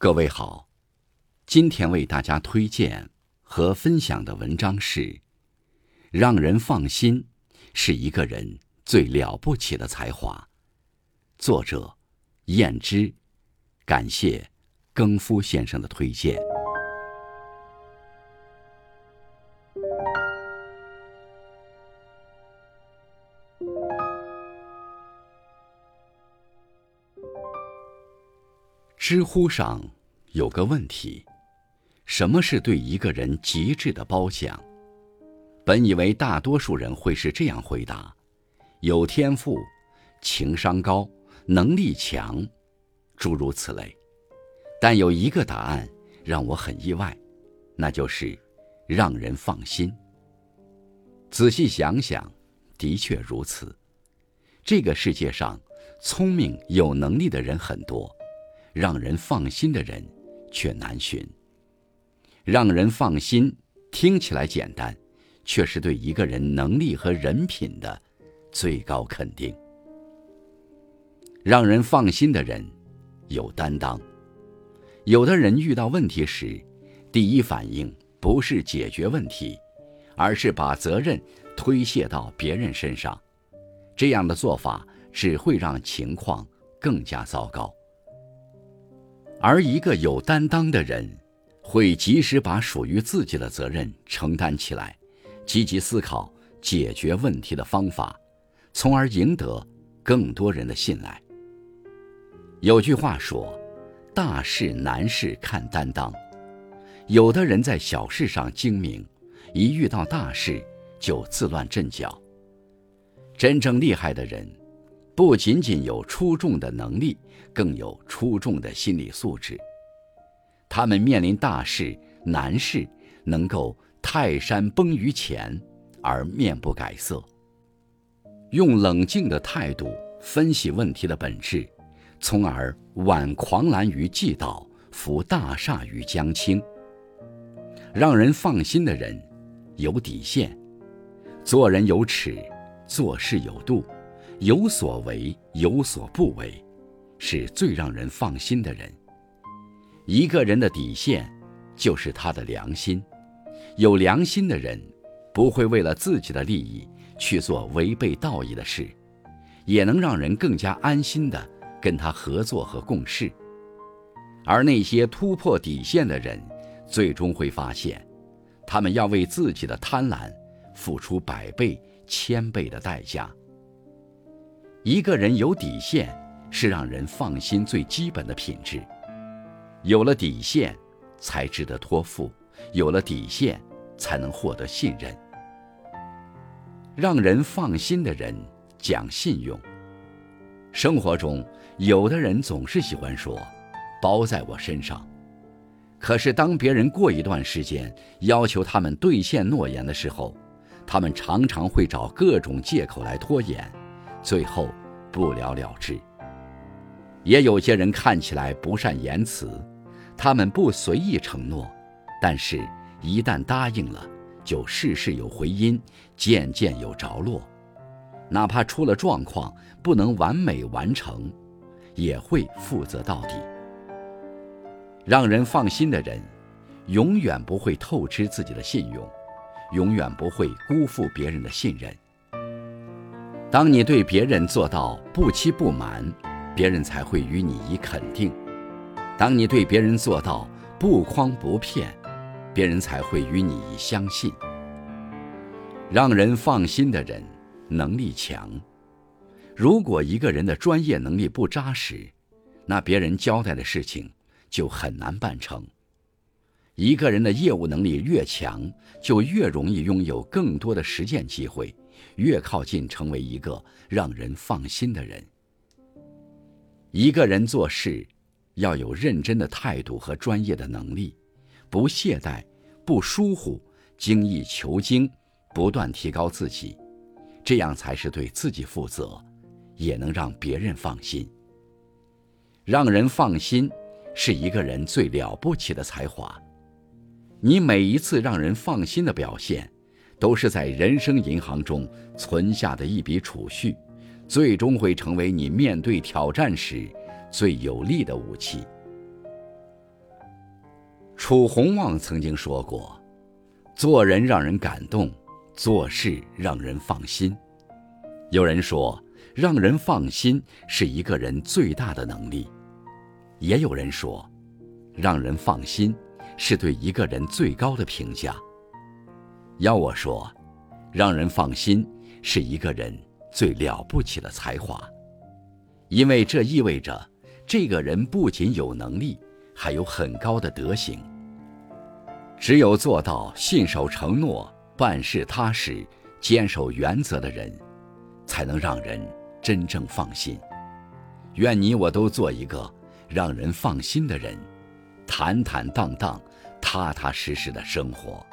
各位好，今天为大家推荐和分享的文章是《让人放心是一个人最了不起的才华》，作者燕之，感谢更夫先生的推荐。知乎上有个问题：什么是对一个人极致的褒奖？本以为大多数人会是这样回答：有天赋、情商高、能力强，诸如此类。但有一个答案让我很意外，那就是让人放心。仔细想想，的确如此。这个世界上，聪明有能力的人很多。让人放心的人，却难寻。让人放心，听起来简单，却是对一个人能力和人品的最高肯定。让人放心的人，有担当。有的人遇到问题时，第一反应不是解决问题，而是把责任推卸到别人身上。这样的做法只会让情况更加糟糕。而一个有担当的人，会及时把属于自己的责任承担起来，积极思考解决问题的方法，从而赢得更多人的信赖。有句话说：“大事难事看担当。”有的人在小事上精明，一遇到大事就自乱阵脚。真正厉害的人。不仅仅有出众的能力，更有出众的心理素质。他们面临大事难事，能够泰山崩于前而面不改色，用冷静的态度分析问题的本质，从而挽狂澜于既倒，扶大厦于将倾。让人放心的人，有底线，做人有尺，做事有度。有所为，有所不为，是最让人放心的人。一个人的底线，就是他的良心。有良心的人，不会为了自己的利益去做违背道义的事，也能让人更加安心的跟他合作和共事。而那些突破底线的人，最终会发现，他们要为自己的贪婪付出百倍、千倍的代价。一个人有底线，是让人放心最基本的品质。有了底线，才值得托付；有了底线，才能获得信任。让人放心的人讲信用。生活中，有的人总是喜欢说“包在我身上”，可是当别人过一段时间要求他们兑现诺言的时候，他们常常会找各种借口来拖延。最后不了了之。也有些人看起来不善言辞，他们不随意承诺，但是，一旦答应了，就事事有回音，件件有着落。哪怕出了状况，不能完美完成，也会负责到底。让人放心的人，永远不会透支自己的信用，永远不会辜负别人的信任。当你对别人做到不欺不瞒，别人才会与你以肯定；当你对别人做到不诓不骗，别人才会与你以相信。让人放心的人，能力强。如果一个人的专业能力不扎实，那别人交代的事情就很难办成。一个人的业务能力越强，就越容易拥有更多的实践机会。越靠近成为一个让人放心的人。一个人做事要有认真的态度和专业的能力，不懈怠，不疏忽，精益求精，不断提高自己，这样才是对自己负责，也能让别人放心。让人放心是一个人最了不起的才华。你每一次让人放心的表现。都是在人生银行中存下的一笔储蓄，最终会成为你面对挑战时最有力的武器。楚洪旺曾经说过：“做人让人感动，做事让人放心。”有人说，让人放心是一个人最大的能力；也有人说，让人放心是对一个人最高的评价。要我说，让人放心是一个人最了不起的才华，因为这意味着这个人不仅有能力。还有很高的德行。只有做到信守承诺、办事踏实、坚守原则的人，才能让人真正放心。愿你我都做一个让人放心的人，坦坦荡荡、踏踏实实的生活。